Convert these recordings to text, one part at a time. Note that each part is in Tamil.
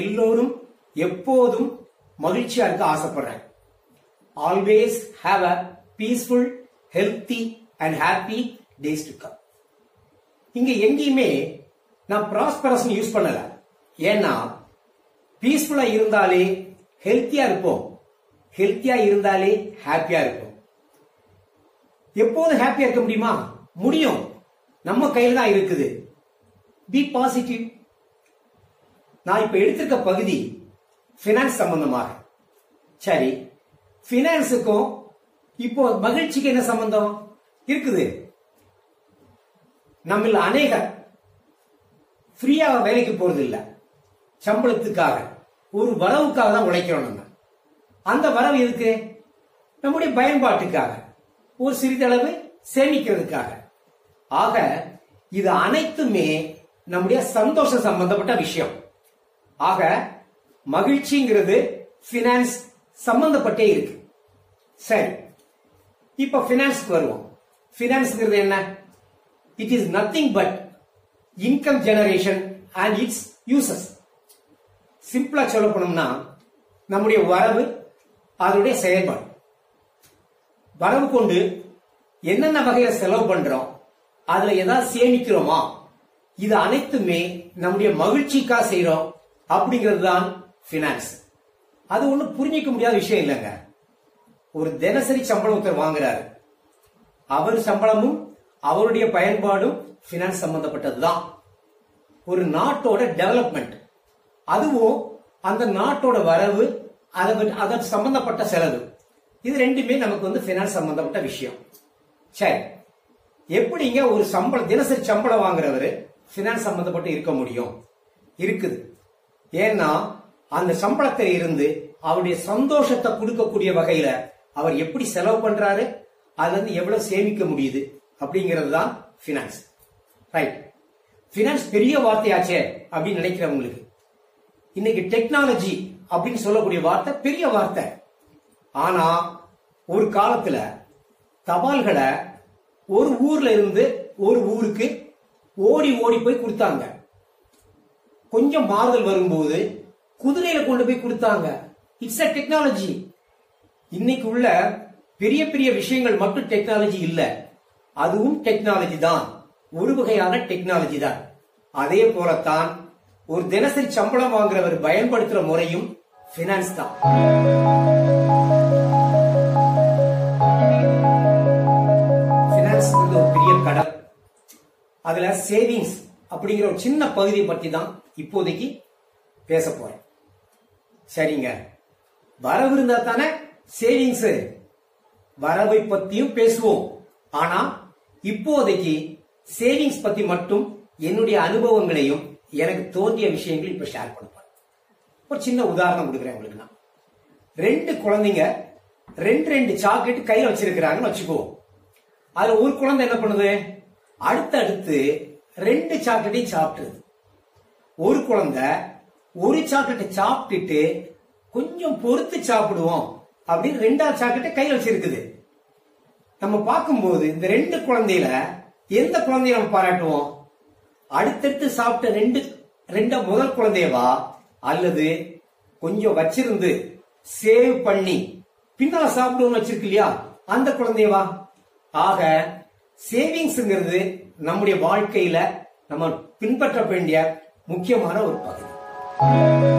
எல்லோரும் எப்போதும் மகிழ்ச்சியா இருக்க ஆசைப்படுறேன். Always have a peaceful healthy and happy days to come இங்க எங்கேயுமே நான் ப்ராஸ்பரஸ் யூஸ் பண்ணல. ஏன்னா பீஸ்ஃபுல்லா இருந்தாலே ஹெல்த்தியா இருப்போம். ஹெல்த்தியா இருந்தாலே ஹாப்பியா இருப்போம். எப்போதும் ஹாப்பியா இருக்க முடியுமா? முடியும். நம்ம கையில தான் இருக்குது. பி பாசிட்டிவ் நான் இப்ப எடுத்திருக்க பகுதி பினான்ஸ் சம்பந்தமாக. சரி பினான்ஸுக்கும் இப்போ மகிழ்ச்சிக்கு என்ன சம்பந்தம்? இருக்குது. நம்மள அநேகர் ஃப்ரீயாக வேலைக்கு போறது இல்ல சம்பளத்துக்காக ஒரு வரவுக்காக தான் உழைக்கிறோம் நம்ம. அந்த வரவு எதுக்கு? நம்முடைய பயன்பாட்டுக்காக ஒரு சிறிதளவு சேமிக்கிறதுக்காக. ஆக இது அனைத்துமே நம்முடைய சந்தோஷம் சம்பந்தப்பட்ட விஷயம். ஆக மகிழ்ச்சிங்கிறது பினான்ஸ் சம்பந்தப்பட்டே இருக்கு. சரி இப்ப பினான்ஸ்க்கு வருவோம். பினான்ஸ்ங்கிறது என்ன? It is nothing but income generation and its uses சிம்பிளா சொல்ல போனோம்னா நம்முடைய வரவு அதனுடைய செயல்பாடு. வரவு கொண்டு என்னென்ன வகையில செலவு பண்றோம் அதுல ஏதாவது சேமிக்கிறோமா? இது அனைத்துமே நம்முடைய மகிழ்ச்சிக்கா செய்யறோம் அப்படிங்கிறது தான் பினான்ஸ் அது ஒண்ணு புரிஞ்சிக்க முடியாத விஷயம் இல்லைங்க. ஒரு தினசரி சம்பளம் ஒருத்தர் வாங்குறாரு. அவர் சம்பளமும் அவருடைய பயன்பாடும் பினான்ஸ் சம்பந்தப்பட்டதுதான். ஒரு நாட்டோட டெவலப்மெண்ட் அதுவும் அந்த நாட்டோட வரவு அதை- அதற்கு சம்பந்தப்பட்ட செலவு. இது ரெண்டுமே நமக்கு வந்து பினான்ஸ் சம்பந்தப்பட்ட விஷயம். சரி. எப்படிங்க ஒரு சம்பளம் தினசரி சம்பளம் வாங்குறவர் பினான்ஸ் சம்பந்தப்பட்டு இருக்க முடியும்? இருக்குது. ஏன்னா அந்த சம்பளத்தில் இருந்து அவருடைய சந்தோஷத்தை கொடுக்கக்கூடிய வகையில அவர் எப்படி செலவு பண்றாரு அதுல இருந்து எவ்வளவு சேமிக்க முடியுது அப்படிங்கிறது தான் பினான்ஸ் ரைட் பினான்ஸ் பெரிய வார்த்தையாச்சே அப்படின்னு நினைக்கிறவங்களுக்கு. இன்னைக்கு டெக்னாலஜி அப்படின்னு சொல்லக்கூடிய வார்த்தை பெரிய வார்த்தை. ஆனா ஒரு காலத்துல தபால்களை ஒரு ஊர்ல இருந்து ஒரு ஊருக்கு ஓடி ஓடி போய் கொடுத்தாங்க. கொஞ்சம் மாறுதல் வரும்போது குதிரையில கொண்டு போய் கொடுத்தாங்க. இட்ஸ் அ டெக்னாலஜி இன்னைக்கு உள்ள பெரிய பெரிய விஷயங்கள் மட்டும் டெக்னாலஜி இல்ல. அதுவும் டெக்னாலஜி தான். ஒரு வகையான டெக்னாலஜி தான். அதே போலத்தான் ஒரு தினசரி சம்பளம் வாங்குறவர் பயன்படுத்துற முறையும் பினான்ஸ் தான். பினான்ஸ் ஒரு பெரிய கடன். அதுல சேவிங்ஸ் அப்படிங்கிற ஒரு சின்ன பகுதியை பற்றி தான் இப்போதைக்கு பேச போறேன். சரிங்க. வரவு இருந்தா தானே சேவிங்ஸ் வரவை பத்தியும் பேசுவோம். ஆனா இப்போதைக்கு சேவிங்ஸ் பத்தி மட்டும் என்னுடைய அனுபவங்களையும் எனக்கு தோன்றிய விஷயங்கள் இப்ப ஷேர் பண்ணுவேன் ஒரு சின்ன உதாரணம் கொடுக்குறேன் உங்களுக்கு நான். ரெண்டு குழந்தைங்க ரெண்டு ரெண்டு சாக்லேட் கையில வச்சிருக்கிறாங்கன்னு வச்சுக்குவோம் அதுல ஒரு குழந்தை என்ன பண்ணுது? அடுத்தடுத்து ரெண்டு சாக்லேட்டையும் சாப்பிட்டுருது ஒரு குழந்தை ஒரு சாக்லேட்டை சாப்பிட்டுட்டு கொஞ்சம் பொறுத்து சாப்பிடுவோம் அப்படின்னு ரெண்டாவது சாக்லேட்டை கையில் வச்சிருக்குது. நம்ம பார்க்கும்போது இந்த ரெண்டு குழந்தையில எந்த குழந்தைய நம்ம பாராட்டுவோம்? அடுத்தடுத்து சாப்பிட்ட ரெண்டு ரெண்ட முதல் குழந்தையவா? அல்லது கொஞ்சம் வச்சிருந்து சேவ் பண்ணி பின்னால சாப்பிடுவோம்னு வச்சிருக்கு இல்லையா? அந்த குழந்தையவா? ஆக சேவிங்ஸ்ங்கிறது நம்முடைய வாழ்க்கையில நம்ம பின்பற்ற வேண்டிய முக்கியமான ஒரு பகுதி.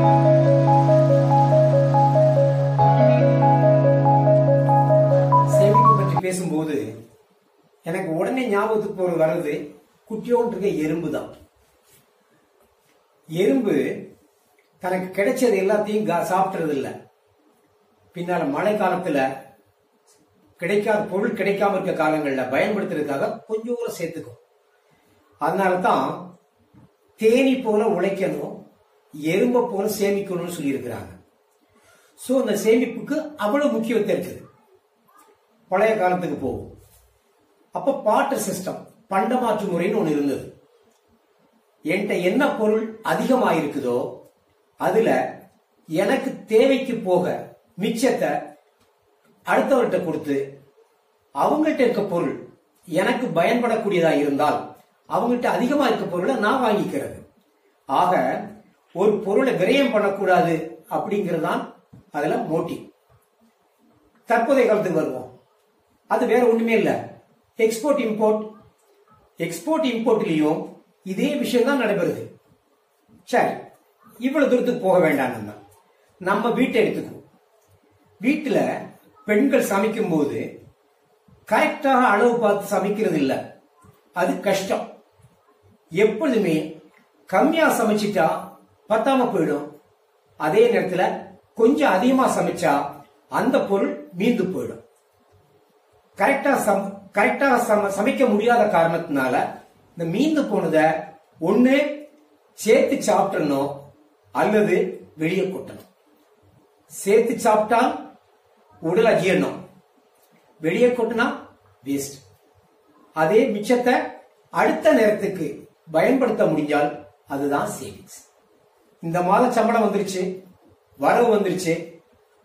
சேமிப்பு பற்றி பேசும்போது எனக்கு உடனே ஞாபகத்துக்கு போற வர்றது குட்டியோன் இருக்க எறும்பு தான் எறும்பு தனக்கு கிடைச்சது எல்லாத்தையும் கா- இல்லை பின்னால மழை காலத்துல கிடைக்காத பொருள் கிடைக்காம இருக்க காலங்கள்ல பயன்படுத்துறதுக்காக கொஞ்சம் கூட சேர்த்துக்கும். அதனாலதான் தேனி போல உழைக்கணும் எறும்பை போல சேமிக்கணும்னு சொல்லியிருக்கிறாங்க. சோ அந்த சேமிப்புக்கு அவ்வளவு முக்கியத்துவம் இருக்குது. பழைய காலத்துக்கு போகும் அப்ப பாட்டு சிஸ்டம் பண்டமாற்று முறைன்னு ஒன்று இருந்தது. என்கிட்ட என்ன பொருள் அதிகமா இருக்குதோ அதுல எனக்கு தேவைக்கு போக மிச்சத்தை அடுத்தவர்கிட்ட கொடுத்து அவங்கள்ட்ட இருக்க பொருள் எனக்கு பயன்படக்கூடியதா இருந்தால் அவங்ககிட்ட அதிகமா இருக்க பொருளை நான் வாங்கிக்கிறது. ஆக ஒரு பொருளை விரயம் பண்ணக்கூடாது அப்படிங்கிறது தான் அதுல மோட்டிவ் தற்போதைய காலத்துக்கு வருவோம். அது வேற ஒண்ணுமே இல்லை. எக்ஸ்போர்ட் இம்போர்ட் எக்ஸ்போர்ட் இம்போர்ட்லயும் இதே விஷயம் தான் நடைபெறுது. சரி இவ்வளவு தூரத்துக்கு போக வேண்டாம் நம்ம. நம்ம வீட்டை எடுத்துக்குவோம். வீட்டுல பெண்கள் சமைக்கும் போது கரெக்டாக அளவு பார்த்து சமைக்கிறது இல்லை. அது கஷ்டம். எப்பொழுதுமே கம்மியா சமைச்சிட்டா பத்தாம போயிடும். அதே நேரத்துல கொஞ்சம் அதிகமா சமைச்சா அந்த பொருள் மீந்து போயிடும். கரெக்டா சம் கரெக்டா சமைக்க முடியாத காரணத்தினால இந்த மீந்து போனத ஒண்ணு சேர்த்து சாப்பிட்டணும் அல்லது வெளியே கொட்டணும். சேர்த்து சாப்பிட்டா உடல் அஜீரணம். வெளியே கொட்டினா வேஸ்ட் அதே மிச்சத்தை அடுத்த நேரத்துக்கு பயன்படுத்த முடிஞ்சால் அதுதான் சேவிங்ஸ் இந்த மாதம் சம்பளம் வந்துருச்சு வரவு வந்துருச்சு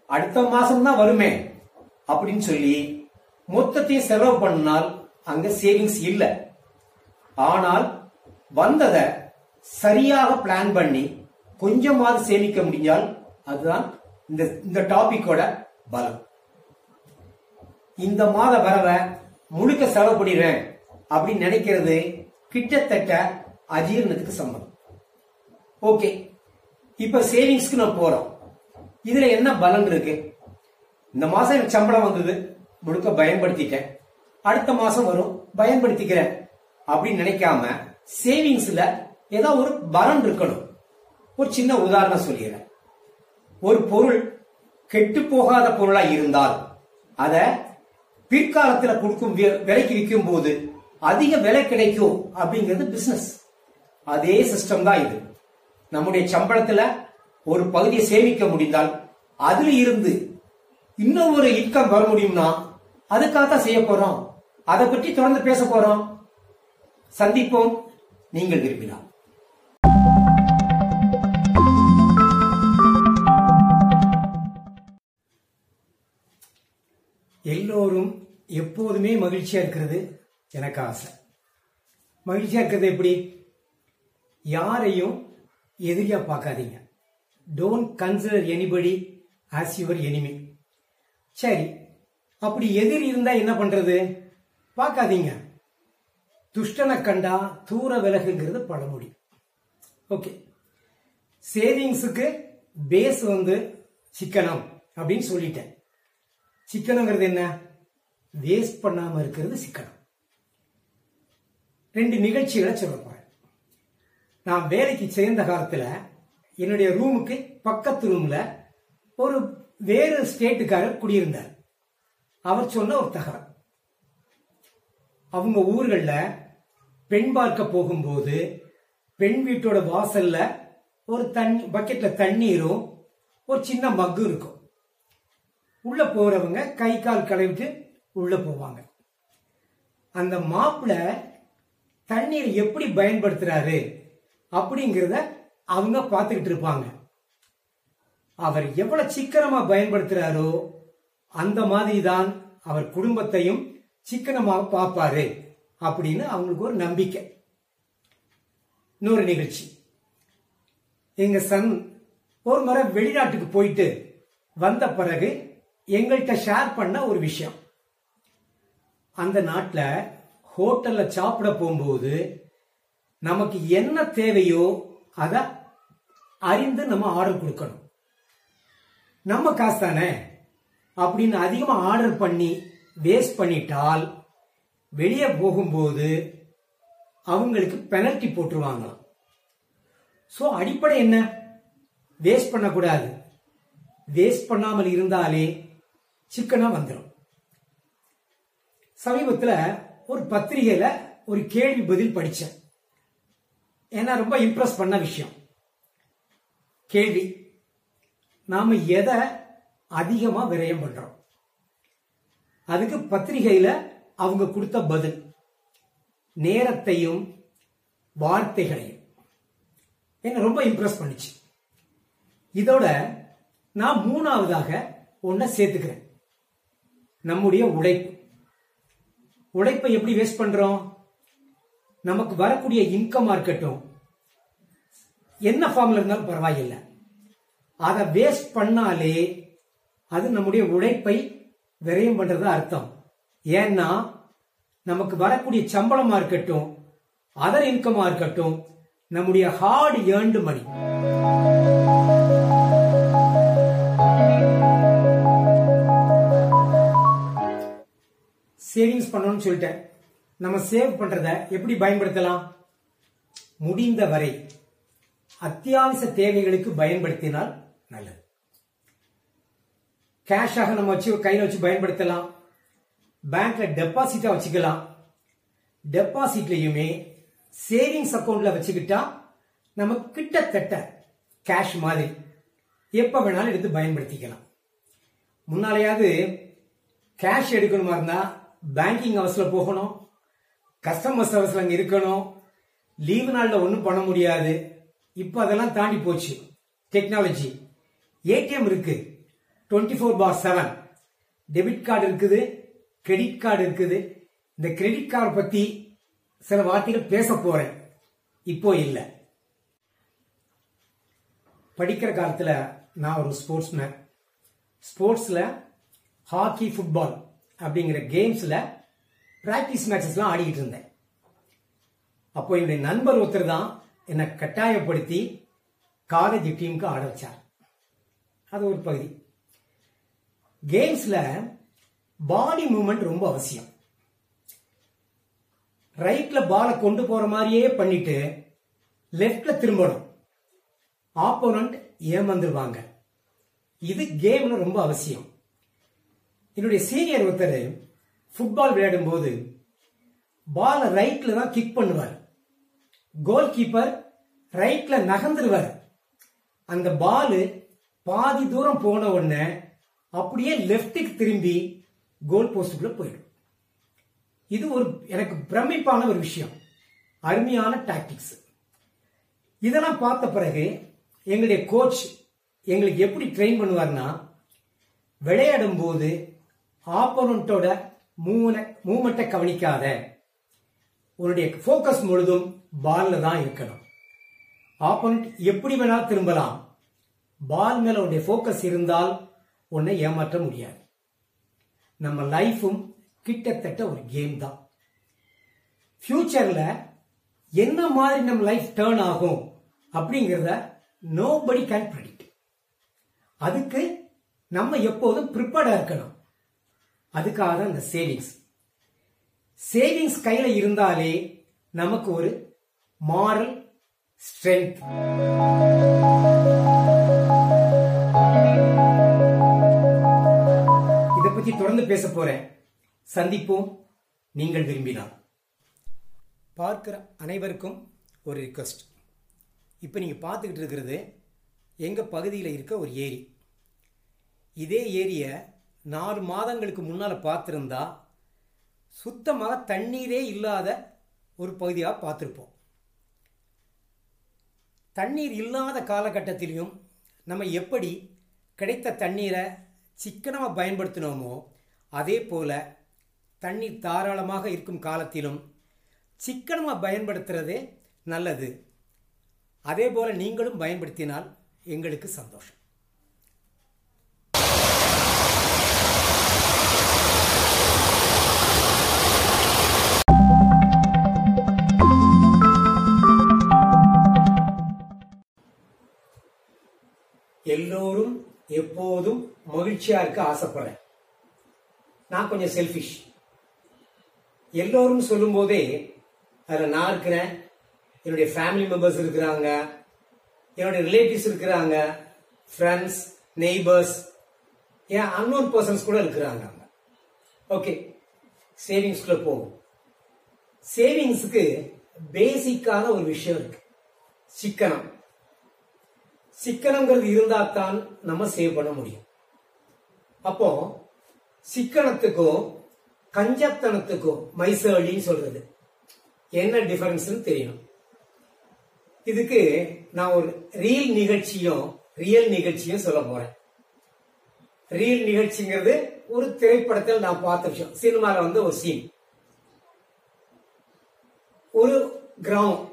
அடுத்த மாசம் தான் வருமே அப்படின்னு சொல்லி மொத்தத்தையும் செலவு பண்ணால் அங்க சேவிங்ஸ் இல்ல. ஆனால் வந்ததை சரியாக பிளான் பண்ணி கொஞ்சமாவது சேமிக்க முடிஞ்சால் அதுதான் இந்த இந்த டாபிக்கோட பலம். இந்த மாத வரவை முழுக்க செலவு பண்ணிடுறேன் அப்படின்னு நினைக்கிறது கிட்டத்தட்ட அஜீரணத்துக்கு சம்மதம். ஓகே இப்ப சேவிங்ஸ்க்கு நான் போறோம். இதுல என்ன பலன் இருக்கு? இந்த மாசம் எனக்கு சம்பளம் வந்தது முழுக்க பயன்படுத்திட்டேன். அடுத்த மாசம் வரும் பயன்படுத்திக்கிறேன் அப்படின்னு நினைக்காம சேவிங்ஸ்ல ஏதோ ஒரு பலன் இருக்கணும். ஒரு சின்ன உதாரணம் சொல்லிடுறேன். ஒரு பொருள் கெட்டு போகாத பொருளா இருந்தால் அத பிற்காலத்துல கொடுக்கும் விலைக்கு விற்கும் போது அதிக விலை கிடைக்கும் அப்படிங்கிறது பிசினஸ் அதே சிஸ்டம் தான் இது. நம்முடைய சம்பளத்துல ஒரு பகுதியை சேமிக்க முடிந்தால் அதுல இருந்து இன்னும் ஒரு இன்கம் வர முடியும்னா அதுக்காகத்தான் செய்ய போறோம். அதை பற்றி தொடர்ந்து பேச போறோம். சந்திப்போம். நீங்கள் விரும்பினால். எல்லோரும் எப்போதுமே மகிழ்ச்சியா இருக்கிறது. எனக்கு ஆசை. மகிழ்ச்சியா இருக்கிறது எப்படி? யாரையும் எதிரியா பார்க்காதீங்க. Don't consider anybody as your enemy சரி அப்படி எதிரி இருந்தா என்ன பண்றது? பார்க்காதீங்க. துஷ்டனை கண்டா தூர விலகுங்கிறது பழமொழி. ஓகே சேவிங்ஸுக்கு பேஸ் வந்து சிக்கனம் அப்படின்னு சொல்லிட்டேன். சிக்கனங்கிறது என்ன? வேஸ்ட் பண்ணாம இருக்கிறது சிக்கனம். ரெண்டு நிகழ்ச்சிகளை சொல்ல நான் வேலைக்கு சேர்ந்த காலத்துல என்னுடைய ரூமுக்கு பக்கத்து ரூம்ல ஒரு வேறு ஸ்டேட்டுக்காரர் குடியிருந்தார். அவர் சொன்ன ஒரு தகவல். அவங்க ஊர்களில் பெண் பார்க்க போகும்போது பெண் வீட்டோட வாசல்ல ஒரு தண்ணி பக்கெட்ல தண்ணீரும் ஒரு சின்ன மக்கு இருக்கும். உள்ள போறவங்க கை கால் கழுவிட்டு உள்ள போவாங்க. அந்த மாப்பிள்ள தண்ணீர் எப்படி பயன்படுத்துறாரு அப்படிங்கிறத அவங்க பார்த்துக்கிட்டு இருப்பாங்க. அவர் எவ்வளவு சிக்கனமா பயன்படுத்துறாரோ அந்த மாதிரி தான் அவர் குடும்பத்தையும் சிக்கனமாக பார்ப்பாரு அப்படின்னு அவங்களுக்கு ஒரு நம்பிக்கை. இன்னொரு நிகழ்ச்சி. எங்க சன் ஒரு முறை வெளிநாட்டுக்கு போயிட்டு வந்த பிறகு எங்கள்கிட்ட ஷேர் பண்ண ஒரு விஷயம். அந்த நாட்டில் ஹோட்டல்ல சாப்பிட போகும்போது நமக்கு என்ன தேவையோ அத அறிந்து நம்ம ஆர்டர் கொடுக்கணும். நம்ம காசு தானே அப்படின்னு அதிகமா ஆர்டர் பண்ணி வேஸ்ட் பண்ணிட்டால் வெளியே போகும்போது அவங்களுக்கு பெனல்டி போட்டுருவாங்களாம். சோ அடிப்படை என்ன? வேஸ்ட் பண்ணக்கூடாது. வேஸ்ட் பண்ணாமல் இருந்தாலே சிக்கனா வந்துடும் சமீபத்தில் ஒரு பத்திரிகையில ஒரு கேள்வி பதில் படிச்சேன். ஏன்னா ரொம்ப இம்ப்ரெஸ் பண்ண விஷயம். கேள்வி நாம எதை அதிகமா விரயம் பண்றோம்? அதுக்கு பத்திரிகையில அவங்க கொடுத்த பதில் நேரத்தையும் வார்த்தைகளையும். என்ன ரொம்ப இம்ப்ரெஸ் பண்ணிச்சு. இதோட நான் மூணாவதாக ஒன்ன சேர்த்துக்கிறேன். நம்முடைய உழைப்பு. உழைப்பை எப்படி வேஸ்ட் பண்றோம்? நமக்கு வரக்கூடிய இன்கமா இருக்கட்டும். என்ன ஃபார்ம்ல இருந்தாலும் பரவாயில்லை. அதை வேஸ்ட் பண்ணாலே அது நம்முடைய உழைப்பை விரயம் பண்றது அர்த்தம். ஏன்னா நமக்கு வரக்கூடிய சம்பளமா இருக்கட்டும் அதர் இன்கமா இருக்கட்டும் நம்முடைய ஹார்ட் ஏர்ன்டு மணி சேவிங்ஸ் பண்ணணும்னு சொல்லிட்டேன். நம்ம சேவ் பண்றத எப்படி பயன்படுத்தலாம்? முடிந்த வரை அத்தியாவசிய தேவைகளுக்கு பயன்படுத்தினால் நல்லது. கேஷாக நம்ம வச்சு கையில் வச்சு பயன்படுத்தலாம். பேங்க்ல டெபாசிட்டா வச்சுக்கலாம். டெபாசிட்லயுமே சேவிங்ஸ் அக்கௌண்ட்ல வச்சுக்கிட்டா நம்ம கிட்டத்தட்ட கேஷ் மாதிரி எப்ப வேணாலும் எடுத்து பயன்படுத்திக்கலாம். முன்னாலேயாவது கேஷ் எடுக்கணுமா இருந்தா பேங்கிங் ஹவுஸ்ல போகணும். கஸ்டமர்ஸ் ஹவுஸ்ல அங்க இருக்கணும். லீவு நாள்ல ஒன்றும் பண்ண முடியாது. இப்போ அதெல்லாம் தாண்டி போச்சு. டெக்னாலஜி ஏடிஎம் இருக்கு. Twenty four bar seven debit card இருக்குது. கிரெடிட் கார்டு இருக்குது. இந்த கிரெடிட் கார்டு பத்தி சில வார்த்தைகள் பேச போறேன். இப்போ இல்லை. படிக்கிற காலத்தில் நான் ஒரு ஸ்போர்ட்ஸ்மேன் ஸ்போர்ட்ஸில் ஹாக்கி ஃபுட்பால் அப்படிங்கிற கேம்ஸ்ல பிராக்டிஸ் மேட்சஸ்லாம் ஆடிக்கிட்டு இருந்தேன். அப்போ என்னுடைய நண்பர் ஒருத்தர் தான் என்னை கட்டாயப்படுத்தி காலேஜ் டீமுக்கு ஆட வச்சார். அது ஒரு பகுதி. கேம்ஸ்ல பாடி மூமெண்ட் ரொம்ப அவசியம். ரைட்ல பாலை கொண்டு போற மாதிரியே பண்ணிட்டு லெப்ட்ல திரும்பணும். ஆப்போனண்ட் ஏமாந்துருவாங்க. இது கேம்ல ரொம்ப அவசியம். என்னுடைய சீனியர் ஒருத்தர் ஃபுட்பால் விளையாடும் போது பாலை ரைட்ல தான் கிக் பண்ணுவார். கோல் கீப்பர் ரைட்ல நகர்ந்துருவார். அந்த பால் பாதி தூரம் போன உடனே அப்படியே லெப்டுக்கு திரும்பி கோல் போஸ்டுக்குள்ள போயிடும். இது ஒரு எனக்கு பிரமிப்பான ஒரு விஷயம். அருமையான டாக்டிக்ஸ் இதெல்லாம் பார்த்த பிறகு எங்களுடைய கோச் எங்களுக்கு எப்படி ட்ரெயின் பண்ணுவார்னா விளையாடும் போது ஆப்போனண்டோட மூவ்மெண்ட்டை கவனிக்காத. உன்னுடைய ஃபோக்கஸ் முழுதும் பால்ல தான் இருக்கணும். ஆப்போனண்ட் எப்படி வேணாலும் திரும்பலாம். பால் மேல உன்னுடைய ஃபோக்கஸ் இருந்தால் உன்னை ஏமாற்ற முடியாது. நம்ம லைஃபும் கிட்டத்தட்ட ஒரு கேம் தான். ஃபியூச்சர்ல என்ன மாதிரி நம்ம லைஃப் டேர்ன் ஆகும் அப்படிங்கிறத நோபடி கேன் ப்ரெடிக்ட் அதுக்கு நம்ம எப்போதும் ப்ரிப்பேர்டா இருக்கணும். அதுக்காக தான் இந்த சேவிங்ஸ் சேவிங்ஸ் கையில இருந்தாலே நமக்கு ஒரு மாரல் ஸ்ட்ரென்த் இதை பத்தி தொடர்ந்து பேச போறேன். சந்திப்போம். நீங்கள் விரும்பினால். பார்க்கிற அனைவருக்கும் ஒரு ரிக்வஸ்ட் இப்போ நீங்கள் பார்த்துக்கிட்டு இருக்கிறது எங்கள் பகுதியில் இருக்க ஒரு ஏரி. இதே ஏரியை நாலு மாதங்களுக்கு முன்னால் பார்த்துருந்தா சுத்தமாக தண்ணீரே இல்லாத ஒரு பகுதியாக பார்த்துருப்போம். தண்ணீர் இல்லாத காலகட்டத்திலையும் நம்ம எப்படி கிடைத்த தண்ணீரை சிக்கனமாக பயன்படுத்தினோமோ அதே போல் தண்ணீர் தாராளமாக இருக்கும் காலத்திலும் சிக்கனமாக பயன்படுத்துறதே நல்லது. அதே போல் நீங்களும் பயன்படுத்தினால் எங்களுக்கு சந்தோஷம். எல்லோரும் எப்போதும் மகிழ்ச்சியா இருக்க ஆசைப்படுறேன். நான் கொஞ்சம் செல்ஃபிஷ் எல்லோரும் சொல்லும் போதே அதில் நான் இருக்கிறேன் என்னுடைய ஃபேமிலி மெம்பர்ஸ் இருக்கிறாங்க என்னுடைய ரிலேட்டிவ்ஸ் இருக்கிறாங்க ஃப்ரெண்ட்ஸ் நெய்பர்ஸ் ஏன் அன்னோன் பர்சன்ஸ் கூட இருக்கிறாங்க ஓகே சேவிங்ஸ்குள்ள போகும் சேவிங்ஸுக்கு பேசிக்கான ஒரு விஷயம் இருக்கு. சிக்கனம். சிக்கனங்கிறது இருந்தா தான் நம்ம சேவ் பண்ண முடியும். அப்போ சிக்கனத்துக்கும் கஞ்சத்தனத்துக்கும் மைசேலின்னு சொல்றது. என்ன டிஃபரன்ஸ் தெரியணும். இதுக்கு நான் ஒரு ரீல் நிகழ்ச்சியும் ரியல் நிகழ்ச்சியும் சொல்ல போறேன். ரீல் நிகழ்ச்சிங்கிறது ஒரு திரைப்படத்தில் நான் பார்த்த விஷயம். சினிமால வந்து ஒரு சீன் ஒரு கிராமம்.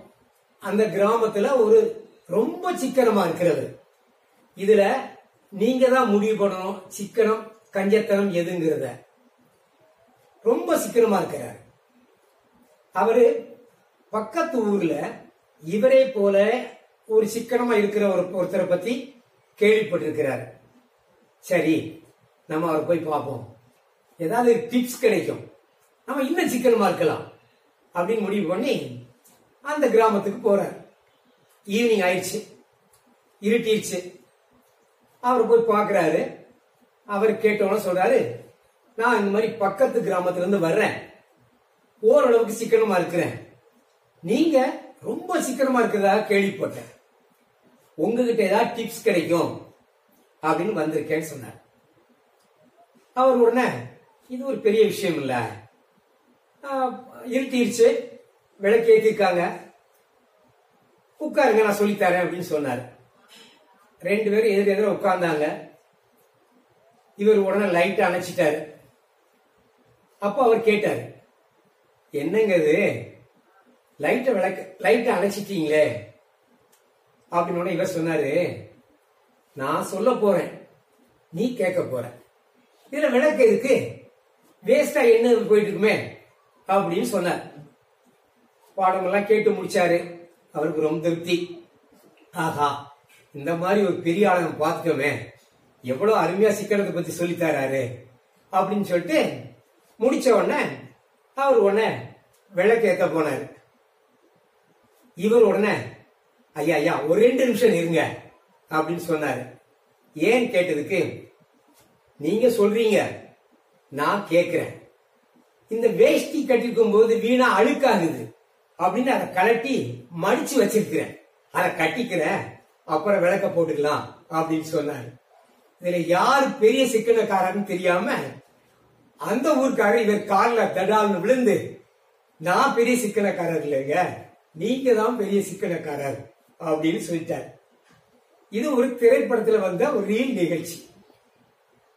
அந்த கிராமத்துல ஒரு ரொம்ப சிக்கனமா இருக்கிறது. இதுல நீங்க தான் முடிவு பண்ணணும் சிக்கனம் கஞ்சத்தனம் எதுங்கிறத. ரொம்ப சிக்கனமா இருக்கிறார். அவரு பக்கத்து ஊர்ல இவரே போல ஒரு சிக்கனமா இருக்கிற ஒரு ஒருத்தரை பத்தி கேள்விப்பட்டிருக்கிறார். சரி நம்ம அவரை போய் பார்ப்போம். ஏதாவது டிப்ஸ் கிடைக்கும். நம்ம இன்னும் சிக்கனமா இருக்கலாம். அப்படின்னு முடிவு பண்ணி அந்த கிராமத்துக்கு போறார். ஈவினிங் ஆயிடுச்சு. இருட்டிடுச்சு. அவர் போய் பார்க்குறாரு. அவர் கேட்டவன சொல்றாரு நான் இந்த மாதிரி பக்கத்து கிராமத்துல இருந்து வர்றேன். ஓரளவுக்கு சிக்கனமா இருக்கிறேன். நீங்க ரொம்ப சிக்கனமா இருக்கிறதாக கேள்விப்பட்டேன். உங்ககிட்ட ஏதாவது டிப்ஸ் கிடைக்கும். அப்படின்னு வந்திருக்கேன்னு சொன்னார். அவர் உடனே இது ஒரு பெரிய விஷயம் இல்ல. இருட்டிருச்சு விளக்கு ஏற்றிருக்காங்க உட்காருங்க நான் சொல்லித்தரேன் அப்படின்னு சொன்னார். ரெண்டு பேரும் எதிர எதிர உட்கார்ந்தாங்க. இவர் உடனே லைட் அணைச்சிட்டாரு. அப்போ அவர் கேட்டார் என்னங்க இது? லைட்டை விளக்கு லைட்டை அணைச்சிட்டீங்களே. அப்படின்னு இவர் சொன்னாரு நான் சொல்ல போறேன். நீ கேட்க போற. இதுல விளக்கு இருக்கு வேஸ்டா என்ன போயிட்டு இருக்குமே? அப்படின்னு சொன்னார். பாடமெல்லாம் கேட்டு முடிச்சாரு. அவருக்கு ரொம்ப திருப்தி. ஆஹா இந்த மாதிரி ஒரு பெரிய ஆளை நம்ம பார்த்துட்டோமே. எவ்வளவு அருமையா சிக்கனத்தை பத்தி சொல்லித் தராரு அப்படின்னு சொல்லிட்டு முடிச்ச உடனே அவர் உடனே விளக்கு ஏத்த போனாரு. இவர் உடனே ஐயா ஐயா ஒரு ரெண்டு நிமிஷம் இருங்க அப்படின்னு சொன்னாரு. ஏன் கேட்டதுக்கு நீங்க சொல்றீங்க நான் கேக்குறேன். இந்த வேஷ்டி கட்டிருக்கும் போது வீணா அழுக்காகுது. அப்படின்னு அதை கலட்டி மடிச்சு வச்சிருக்கிறேன். அதை கட்டிக்கிறேன். அப்புறம் விளக்க போட்டுக்கலாம் அப்படின்னு சொன்னாரு. இதுல யாரு பெரிய சிக்கனக்காரன்னு தெரியாம அந்த ஊர்க்காரர் இவர் காலில் தடால்னு விழுந்து நான் பெரிய சிக்கனக்காரர் இல்லைங்க. நீங்க தான் பெரிய சிக்கனக்காரர். அப்படின்னு சொல்லிட்டார். இது ஒரு திரைப்படத்துல வந்த ஒரு ரியல் நிகழ்ச்சி.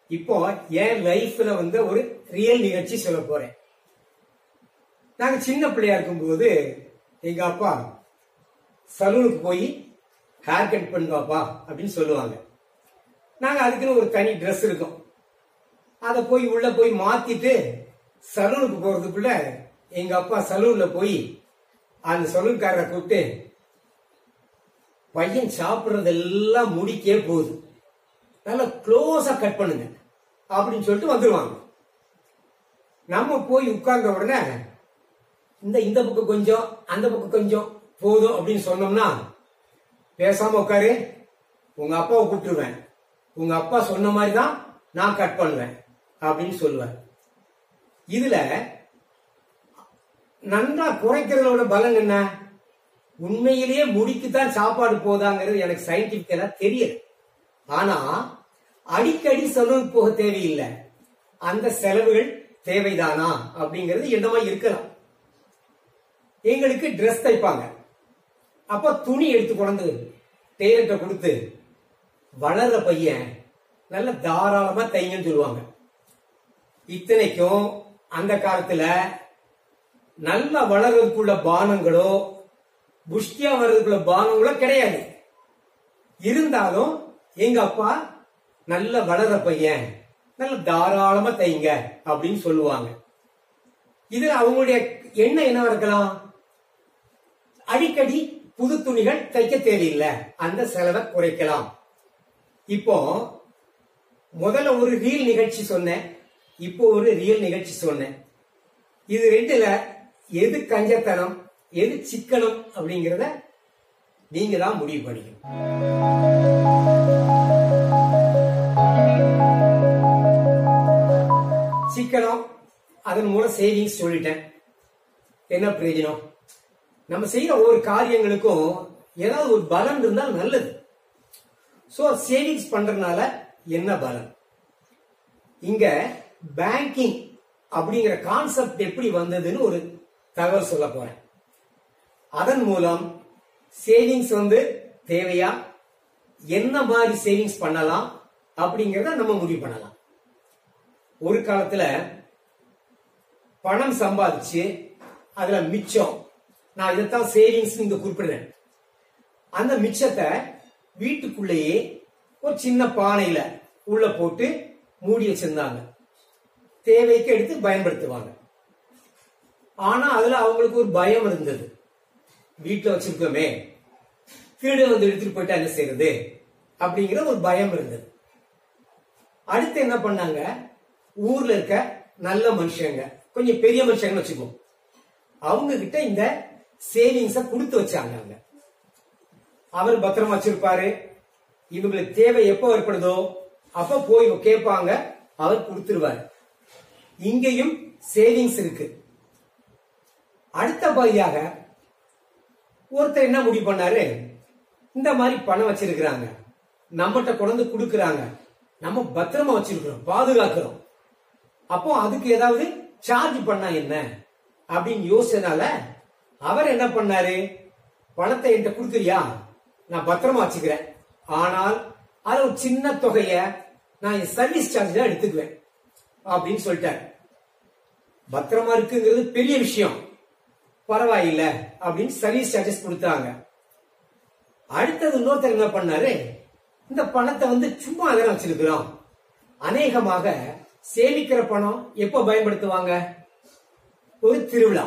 இப்போ என் லைஃப்ல வந்த ஒரு ரியல் நிகழ்ச்சி சொல்ல போறேன். நாங்க சின்ன பிள்ளையா இருக்கும்போது எங்க அப்பா சலூனுக்கு போய் ஹேர் கட் பண்ணுவாப்பா அப்படின்னு சொல்லுவாங்க. நாங்க அதுக்குன்னு ஒரு தனி ட்ரெஸ் இருக்கும். அதை போய் உள்ள போய் மாத்திட்டு சலூனுக்கு போறதுக்குள்ள எங்க அப்பா சலூன்ல போய் அந்த சலூன்காரரை கூப்பிட்டு பையன் சாப்பிடுறதெல்லாம் முடிக்கே போகுது. நல்லா க்ளோஸா கட் பண்ணுங்க. அப்படின்னு சொல்லிட்டு வந்துருவாங்க. நம்ம போய் உட்கார்ந்த உடனே இந்த இந்த பக்கம் கொஞ்சம் அந்த பக்கம் கொஞ்சம் போதும் அப்படின்னு சொன்னோம்னா பேசாம உட்காரு. உங்க அப்பாவை கூப்பிட்டுருவேன். உங்க அப்பா சொன்ன மாதிரி தான் நான் கட் பண்ணுவேன் அப்படின்னு சொல்லுவேன் இதுல நன்றா குறைக்கிறதோட பலன் என்ன? உண்மையிலேயே முடிக்குத்தான் சாப்பாடு போதாங்கிறது எனக்கு சயின்டிபிக்கலா தெரியல. ஆனா அடிக்கடி செலவு போக தேவையில்லை. அந்த செலவுகள் தேவைதானா அப்படிங்கிறது என்னமா இருக்கலாம். எங்களுக்கு ட்ரெஸ் தைப்பாங்க. அப்ப துணி எடுத்து கொண்டு டெய்லர்கிட்ட கொடுத்து வளர்ற பையன் நல்ல தாராளமா தைங்கன்னு சொல்லுவாங்க. இத்தனைக்கும் அந்த காலத்துல நல்லா வளர்றதுக்குள்ள பானங்களோ புஷ்டியா வர்றதுக்குள்ள பானங்களோ கிடையாது. இருந்தாலும் எங்க அப்பா நல்ல வளர்ற பையன் நல்ல தாராளமா தைங்க அப்படின்னு சொல்லுவாங்க. இது அவங்களுடைய எண்ணம் என்னவா இருக்கலாம்? அடிக்கடி புது துணிகள் தைக்க தேவையில்லை. அந்த செலவை குறைக்கலாம். இப்போ முதல்ல ஒரு ரீல் நிகழ்ச்சி சொன்னேன். இப்போ ஒரு ரியல் நிகழ்ச்சி சொன்னேன். இது ரெண்டுல எது கஞ்சத்தனம் எது சிக்கனம் அப்படிங்கறத நீங்க தான் முடிவு பண்ணிக்கணும். சிக்கனம் அதன் மூலம் சேவிங்ஸ் சொல்லிட்டேன். என்ன பிரயோஜனம்? நம்ம செய்யற ஒவ்வொரு காரியங்களுக்கும் ஏதாவது ஒரு பலன் இருந்தால் நல்லது. சோ சேவிங்ஸ் பண்றதுனால என்ன பலன்? இங்க பேங்கிங் அப்படிங்கிற கான்செப்ட் எப்படி வந்ததுன்னு ஒரு தகவல் சொல்ல போறேன். அதன் மூலம் சேவிங்ஸ் வந்து தேவையா? என்ன மாதிரி சேவிங்ஸ் பண்ணலாம்? அப்படிங்கறத நம்ம முடிவு பண்ணலாம். ஒரு காலத்துல பணம் சம்பாதிச்சு அதுல மிச்சம் நான் இதைத்தான் சேவிங்ஸ் இங்க குறிப்பிடுறேன். அந்த மிச்சத்தை வீட்டுக்குள்ளேயே ஒரு சின்ன பானையில உள்ள போட்டு மூடி வச்சிருந்தாங்க. தேவைக்கு எடுத்து பயன்படுத்துவாங்க. ஆனா அதுல அவங்களுக்கு ஒரு பயம் இருந்தது. வீட்டுல வச்சிருக்கோமே திருடு வந்து எடுத்துட்டு போயிட்டா என்ன செய்யறது அப்படிங்கிற ஒரு பயம் இருந்தது. அடுத்து என்ன பண்ணாங்க? ஊர்ல இருக்க நல்ல மனுஷங்க கொஞ்சம் பெரிய மனுஷங்கன்னு வச்சுக்கோ. அவங்க கிட்ட இந்த சேவிங்ஸ கொடுத்து வச்சாங்க அவங்க. அவர் பத்திரமா வச்சிருப்பாரு. இவங்களுக்கு தேவை எப்போ ஏற்படுதோ அப்ப போய் கேட்பாங்க. அவர் கொடுத்துருவாரு. இங்கேயும் சேவிங்ஸ் இருக்கு. அடுத்த பகுதியாக ஒருத்தர் என்ன முடிவு பண்ணாரு? இந்த மாதிரி பணம் வச்சிருக்கிறாங்க. நம்மகிட்ட கொண்டு கொடுக்கறாங்க. நம்ம பத்திரமா வச்சிருக்கிறோம். பாதுகாக்கிறோம். அப்போ அதுக்கு ஏதாவது சார்ஜ் பண்ணா என்ன? அப்படின்னு யோசிச்சதுனால அவர் என்ன பண்ணாரு? பணத்தை என்கிட்ட கொடுக்குறியா? நான் பத்திரமா வச்சுக்கிறேன். ஆனால் அது ஒரு சின்ன தொகைய நான் என் சர்வீஸ் சார்ஜ் தான் எடுத்துக்குவேன். அப்படின்னு சொல்லிட்டாரு. பத்திரமா இருக்குங்கிறது பெரிய விஷயம். பரவாயில்ல அப்படின்னு சர்வீஸ் சார்ஜஸ் கொடுத்தாங்க. அடுத்தது இன்னொருத்தர் என்ன பண்ணாரு? இந்த பணத்தை வந்து சும்மா அதெல்லாம் வச்சிருக்கிறோம் அநேகமாக சேமிக்கிற பணம் எப்ப பயன்படுத்துவாங்க? ஒரு திருவிழா.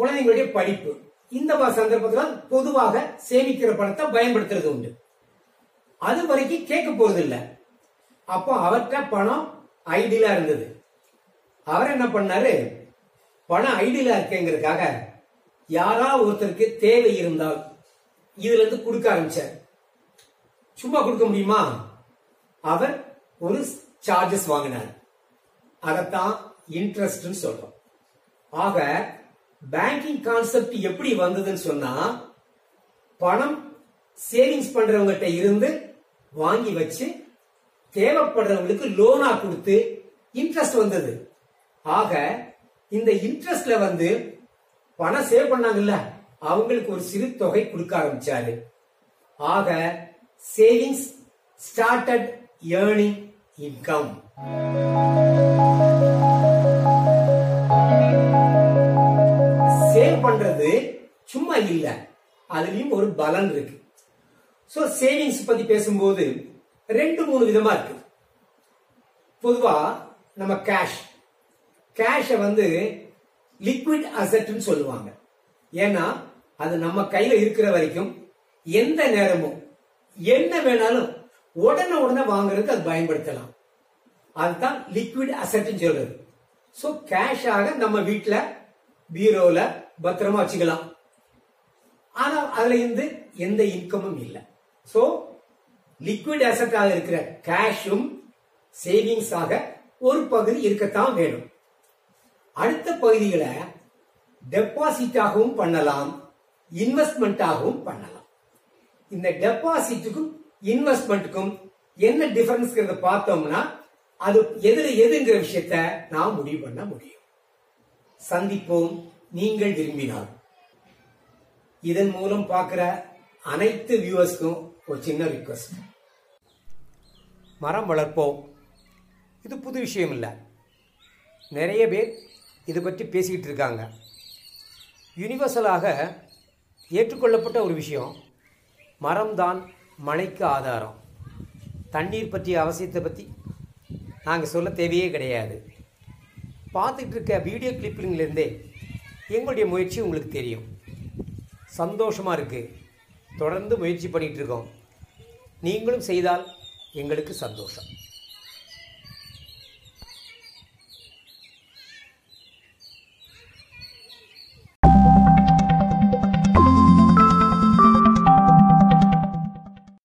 குழந்தைங்களுடைய படிப்பு. இந்த மாதிரி சந்தர்ப்பத்தில் பொதுவாக சேமிக்கிற பணத்தை பயன்படுத்துறது உண்டு. அது வரைக்கும் கேட்க போறது இல்ல அப்போ அவர்கிட்ட பணம் ஐடியலா இருந்தது. அவர் என்ன பண்ணாரு? பணம் ஐடியலா இருக்கேங்கிறதுக்காக யாரா ஒருத்தருக்கு தேவை இருந்தால் இதுல இருந்து கொடுக்க ஆரம்பிச்சார். சும்மா கொடுக்க முடியுமா? அவர் ஒரு சார்ஜஸ் வாங்கினார். அதைத்தான் இன்ட்ரெஸ்ட் சொல்றோம். ஆக பேங்கிங் கான்செப்ட் எப்படி வந்ததுன்னு சொன்னா பணம் சேவிங்ஸ் பண்றவங்ககிட்ட இருந்து வாங்கி வச்சு தேவைப்படுறவங்களுக்கு லோனா கொடுத்து இன்ட்ரெஸ்ட் வந்தது. ஆக இந்த இன்ட்ரெஸ்ட்ல வந்து பணம் சேவ் பண்ணாங்கல்ல அவங்களுக்கு ஒரு சிறு தொகை கொடுக்க ஆரம்பிச்சாரு. ஆக சேவிங்ஸ் ஸ்டார்டட் ஏர்னிங் இன்கம் சும்மா இல்ல. அதுலயும் ஒரு பலன் இருக்கு. சோ சேவிங்ஸ் பத்தி பேசும்போது ரெண்டு மூணு விதமா இருக்கு. பொதுவா நம்ம கேஷ் கேஷ வந்து லிக்விட் அசட்னு சொல்லுவாங்க. ஏன்னா அது நம்ம கையில இருக்கிற வரைக்கும் எந்த நேரமும் என்ன வேணாலும் உடனே உடனே வாங்குறதுக்கு அது பயன்படுத்தலாம். அதுதான் லிக்விட் அசட்னு சொல்றது. சோ கேஷாக நம்ம வீட்டுல பீரோல பத்திரமா வச்சுக்கலாம். ஆனால் அதுல இருந்து எந்த இன்கமும் இல்லை. சோ லிக்விட் அசட்டாக இருக்கிற கேஷும் சேவிங்ஸ் ஆக ஒரு பகுதி இருக்கத்தான் வேணும். அடுத்த பகுதிகளை டெபாசிட்டாகவும் பண்ணலாம் இன்வெஸ்ட்மெண்ட்டாகவும் பண்ணலாம். இந்த டெபாசிட்டுக்கும் இன்வெஸ்ட்மெண்ட்டுக்கும் என்ன டிஃபரன்ஸ் பார்த்தோம்னா அது எதுல எதுங்கிற விஷயத்த நாம் முடிவு பண்ண முடியும். சந்திப்போம். நீங்கள் விரும்பினால். இதன் மூலம் பார்க்குற அனைத்து வியூவர்ஸ்க்கும் ஒரு சின்ன ரிக்வஸ்ட் மரம் வளர்ப்போம். இது புது விஷயம் இல்லை. நிறைய பேர் இதை பற்றி பேசிக்கிட்டு இருக்காங்க. யூனிவர்சலாக ஏற்றுக்கொள்ளப்பட்ட ஒரு விஷயம் மரம்தான் மழைக்கு ஆதாரம். தண்ணீர் பற்றிய அவசியத்தை பற்றி நாங்கள் சொல்ல தேவையே கிடையாது. பார்த்துட்டு இருக்க வீடியோ கிளிப்பிங்லேருந்தே எங்களுடைய முயற்சி உங்களுக்கு தெரியும். சந்தோஷமாக இருக்குது தொடர்ந்து முயற்சி பண்ணிகிட்டு இருக்கோம். நீங்களும் செய்தால் எங்களுக்கு சந்தோஷம்.